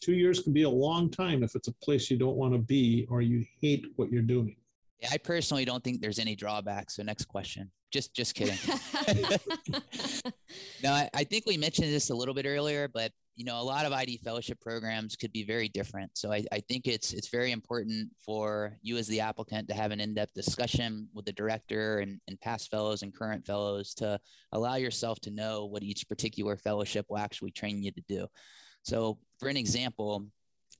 [SPEAKER 2] Two years can be a long time if it's a place you don't want to be or you hate what you're doing.
[SPEAKER 3] I personally don't think there's any drawbacks. So next question. Just just kidding. no, I, I, think we mentioned this a little bit earlier, but you know, a lot of ID fellowship programs could be very different. So I, I think it's it's very important for you as the applicant to have an in-depth discussion with the director and, and past fellows and current fellows to allow yourself to know what each particular fellowship will actually train you to do. So for an example,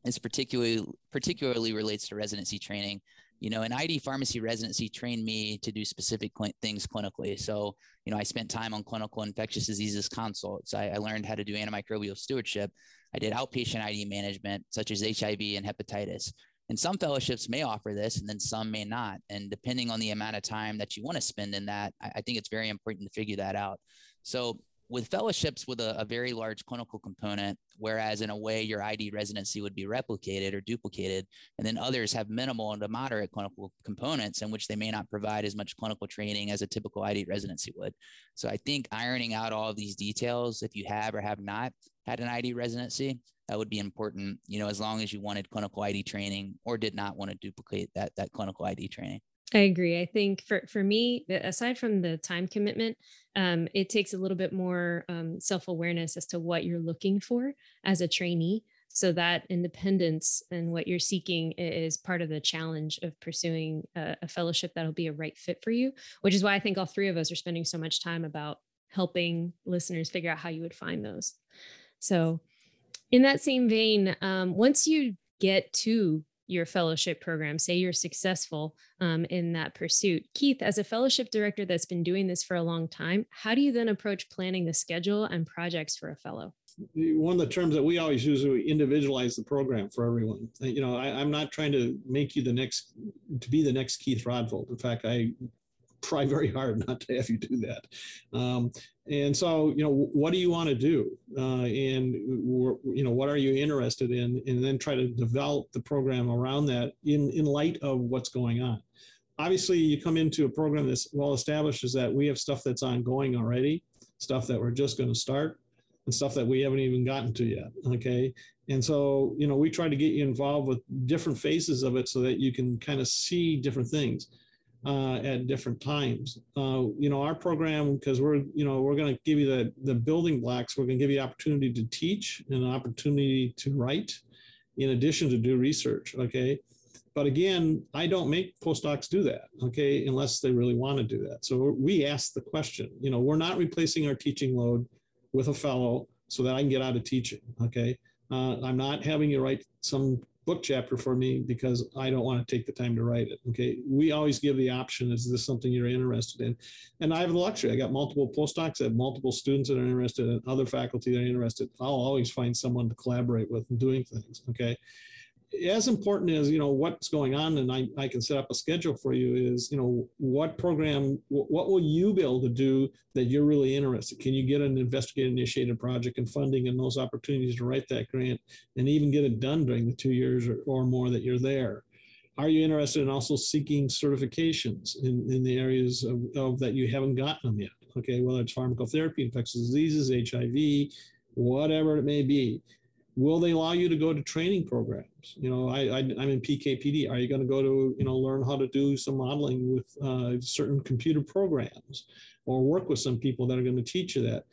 [SPEAKER 3] this particularly particularly relates to residency training you know, an ID pharmacy residency trained me to do specific cl- things clinically. So, you know, I spent time on clinical infectious diseases consults. I, I, learned how to do antimicrobial stewardship. I did outpatient ID management, such as HIV and hepatitis. And some fellowships may offer this, and then some may not. And depending on the amount of time that you want to spend in that, I, I think it's very important to figure that out. So, with fellowships with a, a, very large clinical component, whereas in a way your ID residency would be replicated or duplicated, and then others have minimal and moderate clinical components in which they may not provide as much clinical training as a typical ID residency would. So I think ironing out all of these details, if you have or have not had an ID residency, that would be important, you know, as long as you wanted clinical ID training or did not want to duplicate that, that clinical ID training.
[SPEAKER 1] I agree. I think for for me, aside from the time commitment, um, it takes a little bit more um, self awareness as to what you're looking for as a trainee. So that independence and what you're seeking is part of the challenge of pursuing a, a fellowship that'll be a right fit for you. Which is why I think all three of us are spending so much time about helping listeners figure out how you would find those. So, in that same vein, um, once you get to your fellowship program, say you're successful um, in that pursuit. Keith, as a fellowship director that's been doing this for a long time, how do you then approach planning the schedule and projects for a fellow?
[SPEAKER 2] One of the terms that we always use is we individualize the program for everyone. You know, I, am not trying to make you the next, to be the next Keith Rodvold. In fact, I try very hard not to have you do that. Um, and so, you know, what do you want to do? Uh, and, you know, what are you interested in? And then try to develop the program around that in, in light of what's going on. Obviously, you come into a program that's well established is that we have stuff that's ongoing already, stuff that we're just going to start, and stuff that we haven't even gotten to yet. Okay. And so, you know, we try to get you involved with different phases of it so that you can kind of see different things uh, at different times. Uh, you know, our program, because we're, you know, we're going to give you the, the building blocks, we're going to give you opportunity to teach and an opportunity to write in addition to do research. Okay. But again, I don't make postdocs do that, okay, unless they really want to do that. So we ask the question, you know, we're not replacing our teaching load with a fellow so that I can get out of teaching, okay? Uh, I'm not having you write some book chapter for me because I don't want to take the time to write it. Okay. We always give the option is this something you're interested in? And I have the luxury. I got multiple postdocs, I have multiple students that are interested and other faculty that are interested. I'll always find someone to collaborate with and doing things. Okay as important as you know what's going on and I, I can set up a schedule for you is you know what program what will you be able to do that you're really interested? Can you get an investigator initiated project and funding and those opportunities to write that grant and even get it done during the two years or, or more that you're there? Are you interested in also seeking certifications in, in the areas of, of that you haven't gotten them yet? Okay whether it's pharmacotherapy infectious diseases hiv whatever it may be will they allow you to go to training programs? You know i, I am in pkpd are you going to go to you know learn how to do some modeling with uh, certain computer programs or work with some people that are going to teach you that?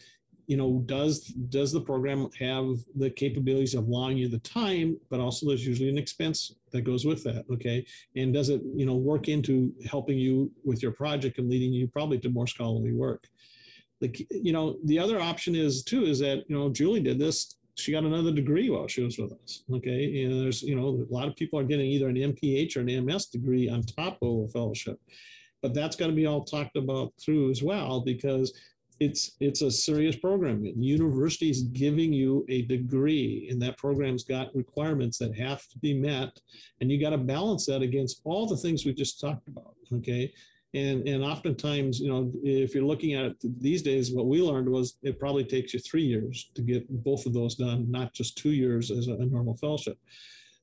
[SPEAKER 2] You know does does the program have the capabilities of allowing you the time but also there's usually an expense that goes with that okay? And does it you know work into helping you with your project and leading you probably to more scholarly work? Like you know the other option is too is that you know julie did this she got another degree while she was with us. Okay. And there's, you know, a lot of people are getting either an MPH or an MS degree on top of a fellowship. But that's got to be all talked about through as well because it's it's a serious program. University is giving you a degree, and that program's got requirements that have to be met, and you got to balance that against all the things we just talked about. Okay, and, and oftentimes, you know, if you're looking at it these days, what we learned was it probably takes you three years to get both of those done, not just two years as a, a normal fellowship.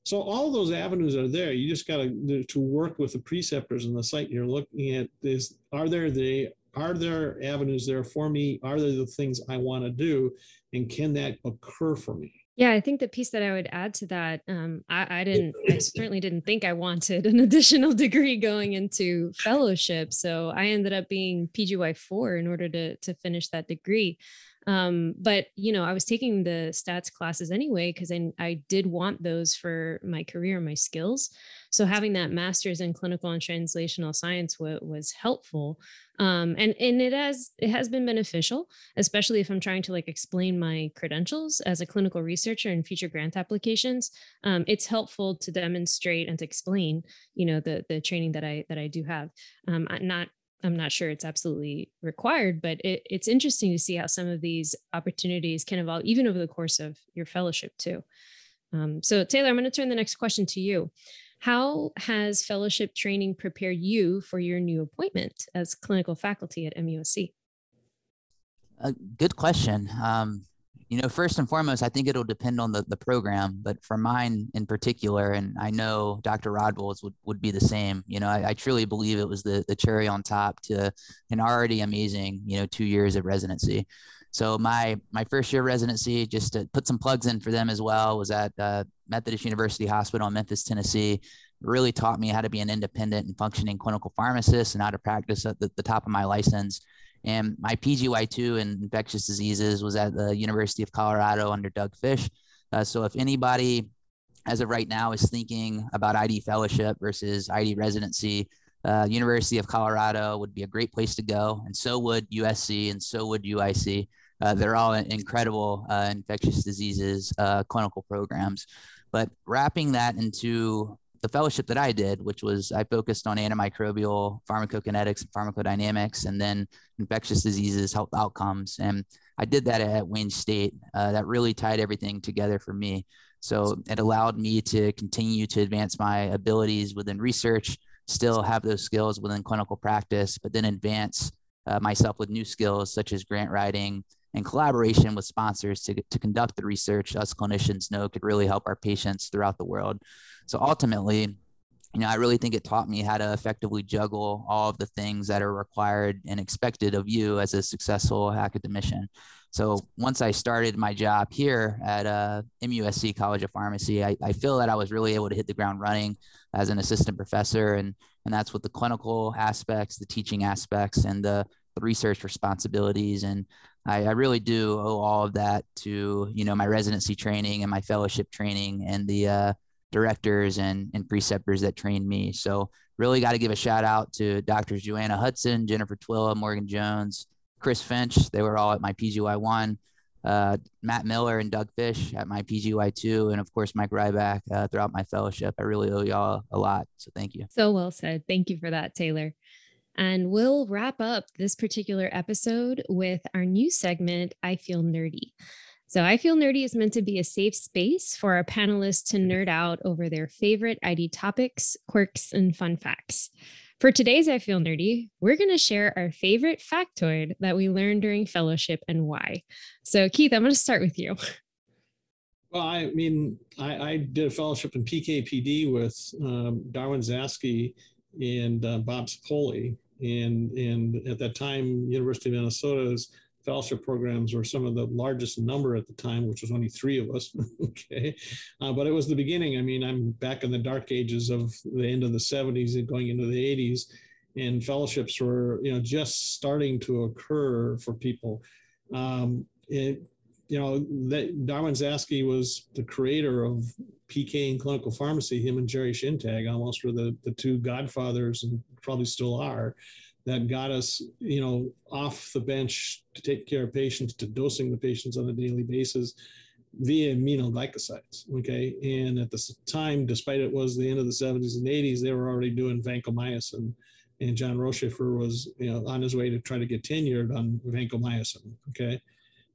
[SPEAKER 2] So all those avenues are there. You just got to to work with the preceptors and the site you're looking at. Is are there the are there avenues there for me? Are there the things I want to do, and can that occur for me?
[SPEAKER 1] Yeah, I think the piece that I would add to that, um, I, I, didn't, I certainly didn't think I wanted an additional degree going into fellowship. So I ended up being PGY four in order to to finish that degree. Um, but you know, I was taking the stats classes anyway because I, I did want those for my career, my skills. So having that master's in clinical and translational science w- was helpful, um, and and it has it has been beneficial, especially if I'm trying to like explain my credentials as a clinical researcher in future grant applications. Um, it's helpful to demonstrate and to explain, you know, the the training that I that I do have. Um, not I'm not sure it's absolutely required, but it, it's interesting to see how some of these opportunities can evolve even over the course of your fellowship too. Um, so Taylor, I'm going to turn the next question to you. How has fellowship training prepared you for your new appointment as clinical faculty at MUSC?
[SPEAKER 3] A good question. Um, you know, first and foremost, I think it'll depend on the, the program, but for mine in particular, and I know Dr. Rodvold's would, would be the same, you know, I, I truly believe it was the, the cherry on top to an already amazing, you know, two years of residency. So my, my first year residency, just to put some plugs in for them as well, was at uh, Methodist University Hospital in Memphis, Tennessee. really taught me how to be an independent and functioning clinical pharmacist and how to practice at the, the top of my license and my PGY2 in infectious diseases was at the University of Colorado under Doug Fish. Uh, so if anybody, as of right now, is thinking about ID fellowship versus ID residency, uh, University of Colorado would be a great place to go, and so would USC, and so would UIC. Uh, they're all incredible uh, infectious diseases uh, clinical programs. But wrapping that into the fellowship that I did, which was I focused on antimicrobial pharmacokinetics and pharmacodynamics, and then infectious diseases, health outcomes. And I did that at Wayne State. Uh, that really tied everything together for me. So it allowed me to continue to advance my abilities within research, still have those skills within clinical practice, but then advance uh, myself with new skills such as grant writing and collaboration with sponsors to, to conduct the research us clinicians know could really help our patients throughout the world. So ultimately, you know, I really think it taught me how to effectively juggle all of the things that are required and expected of you as a successful academician. So once I started my job here at uh, MUSC College of Pharmacy, I, I feel that I was really able to hit the ground running as an assistant professor, and and that's with the clinical aspects, the teaching aspects, and the, the research responsibilities. And I, I, really do owe all of that to you know my residency training and my fellowship training and the uh, directors and, and preceptors that trained me. So really got to give a shout out to Doctors Joanna Hudson, Jennifer Twilla, Morgan Jones, Chris Finch. They were all at my PGY one. Uh, Matt Miller and Doug Fish at my PGY two, and of course Mike Rybak uh, throughout my fellowship. I really owe y'all a lot, so thank you.
[SPEAKER 1] So well said. Thank you for that, Taylor. And we'll wrap up this particular episode with our new segment, I Feel Nerdy. So, I Feel Nerdy is meant to be a safe space for our panelists to nerd out over their favorite ID topics, quirks, and fun facts. For today's I Feel Nerdy, we're going to share our favorite factoid that we learned during fellowship and why. So, Keith, I'm going to start with you.
[SPEAKER 2] Well, I mean, I, I did a fellowship in PKPD with um, Darwin Zaske and uh, Bob Cipolle. And, and at that time, University of Minnesota's fellowship programs were some of the largest number at the time, which was only three of us. okay. Uh, but it was the beginning. I mean, I'm back in the dark ages of the end of the 70s and going into the 80s, and fellowships were, you know, just starting to occur for people. Um, it, you know, that Darwin Zaske was the creator of PK and clinical pharmacy. Him and Jerry Schentag almost were the, the two godfathers and probably still are that got us, you know, off the bench to take care of patients, to dosing the patients on a daily basis via aminoglycosides. Okay. And at the time, despite it was the end of the 70s and 80s, they were already doing vancomycin. And John Rotschafer was, you know, on his way to try to get tenured on vancomycin. Okay.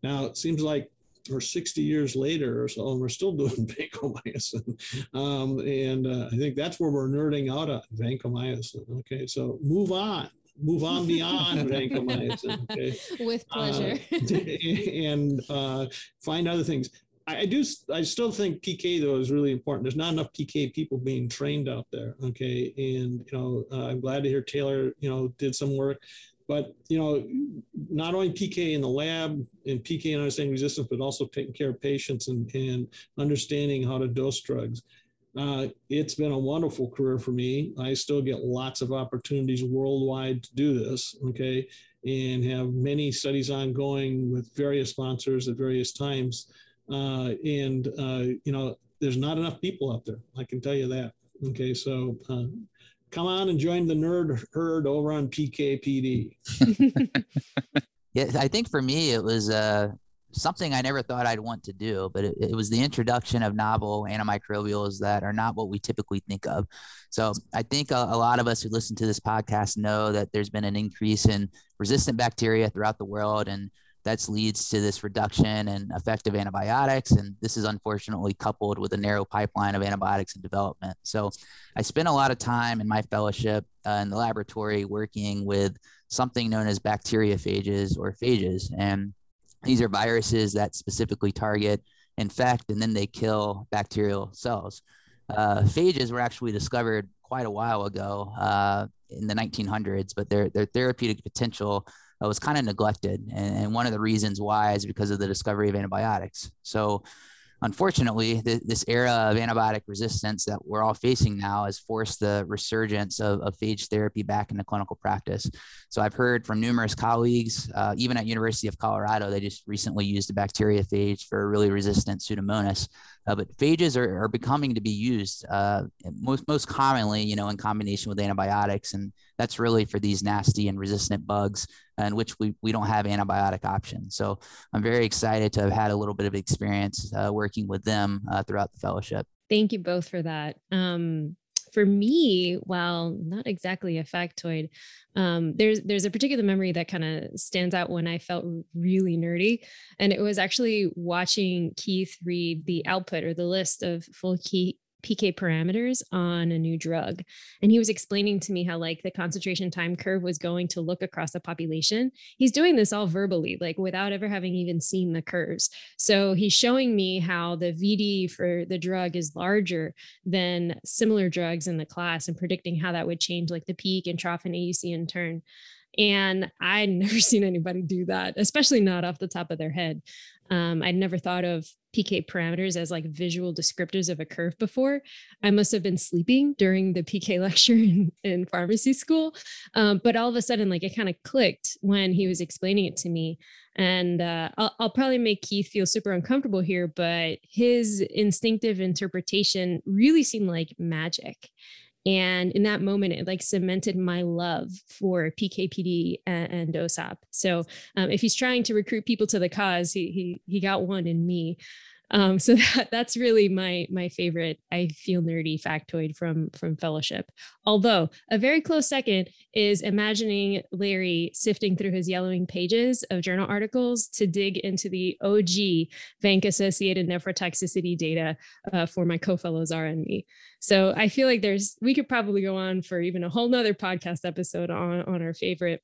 [SPEAKER 2] Now it seems like we're 60 years later or so, and we're still doing vancomycin. Um, and uh, I think that's where we're nerding out on vancomycin. Okay, so move on move on beyond vancomycin. Okay?
[SPEAKER 1] With pleasure.
[SPEAKER 2] Uh, and uh, find other things. I, I, do. I still think PK though is really important. There's not enough PK people being trained out there. Okay, and you know uh, I'm glad to hear Taylor you know did some work. But you know, not only PK in the lab and PK and understanding resistance, but also taking care of patients and, and understanding how to dose drugs. Uh, it's been a wonderful career for me. I still get lots of opportunities worldwide to do this, okay, and have many studies ongoing with various sponsors at various times. Uh, and, uh, you know, there's not enough people out there. I can tell you that. Okay, so uh, come on and join the nerd herd over on PKPD.
[SPEAKER 3] yeah, I think for me, it was uh, something I never thought I'd want to do, but it, it, was the introduction of novel antimicrobials that are not what we typically think of. So I think a, a, lot of us who listen to this podcast know that there's been an increase in resistant bacteria throughout the world, and that leads to this reduction in effective antibiotics. And this is unfortunately coupled with a narrow pipeline of antibiotics in development. So I spent a lot of time in my fellowship uh, in the laboratory working with something known as bacteriophages or phages. And these are viruses that specifically target, infect, and then they kill bacterial cells. Uh, phages were actually discovered quite a while ago uh, in the 1900s, but their, their therapeutic potential uh, was kind of neglected. And, and, one of the reasons why is because of the discovery of antibiotics. So unfortunately, th- this era of antibiotic resistance that we're all facing now has forced the resurgence of, of phage therapy back into clinical practice. So I've heard from numerous colleagues, uh, even at University of Colorado, they just recently used a bacteriophage for a really resistant Pseudomonas. Uh, but phages are, are becoming to be used uh, most most commonly, you know, in combination with antibiotics, and that's really for these nasty and resistant bugs, in which we we don't have antibiotic options. So I'm very excited to have had a little bit of experience uh, working with them uh, throughout the fellowship.
[SPEAKER 1] Thank you both for that. Um, for me, while not exactly a factoid, um, there's there's a particular memory that kind of stands out when I felt really nerdy, and it was actually watching Keith read the output or the list of full key PK parameters on a new drug. And he was explaining to me how, like, the concentration time curve was going to look across the population. He's doing this all verbally, like, without ever having even seen the curves. So he's showing me how the VD for the drug is larger than similar drugs in the class and predicting how that would change, like, the peak and trough and AUC in turn. And I'd never seen anybody do that, especially not off the top of their head. Um, I'd never thought of PK parameters as like visual descriptors of a curve before. I must have been sleeping during the PK lecture in, in pharmacy school. Um, but all of a sudden, like it kind of clicked when he was explaining it to me. And uh, I'll, I'll probably make Keith feel super uncomfortable here, but his instinctive interpretation really seemed like magic. And in that moment, it like cemented my love for PKPD and, and OSAP. So um, if he's trying to recruit people to the cause, he he he got one in me. Um, so that, that's really my my favorite. I feel nerdy factoid from from Fellowship. Although a very close second is imagining Larry sifting through his yellowing pages of journal articles to dig into the OG Vanc associated nephrotoxicity data uh, for my co-fellows R and me. So I feel like there's we could probably go on for even a whole nother podcast episode on on our favorite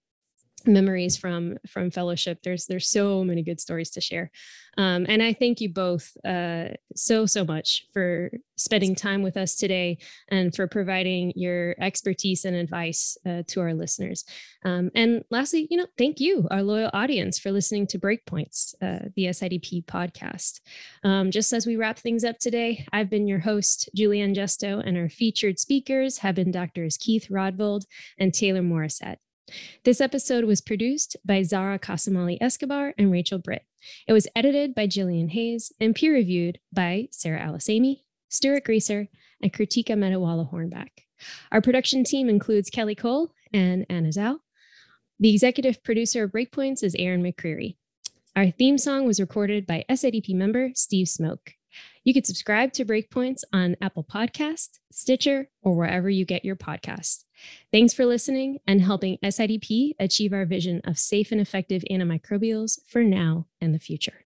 [SPEAKER 1] memories from from fellowship. There's there's so many good stories to share. Um, and i thank you both uh, so so much for spending time with us today and for providing your expertise and advice uh, to our listeners. Um, and lastly you know thank you our loyal audience for listening to breakpoints uh, the SIDP podcast. Um, just as we wrap things up today i've been your host julie ann justo and our featured speakers have been doctors keith rodvold and taylor morrisette this episode was produced by Zara Casamali Escobar and Rachel Britt. It was edited by Jillian Hayes and peer reviewed by Sarah Alosaimy, Stuart Greaser, and Kritika Metawala Hornback. Our production team includes Kelly Cole and Anna Zhao. The executive producer of Breakpoints is Erin McCreary. Our theme song was recorded by SIDP member Steve Smoke. You can subscribe to Breakpoints on Apple Podcast, Stitcher, or wherever you get your podcasts. Thanks for listening and helping SIDP achieve our vision of safe and effective antimicrobials for now and the future.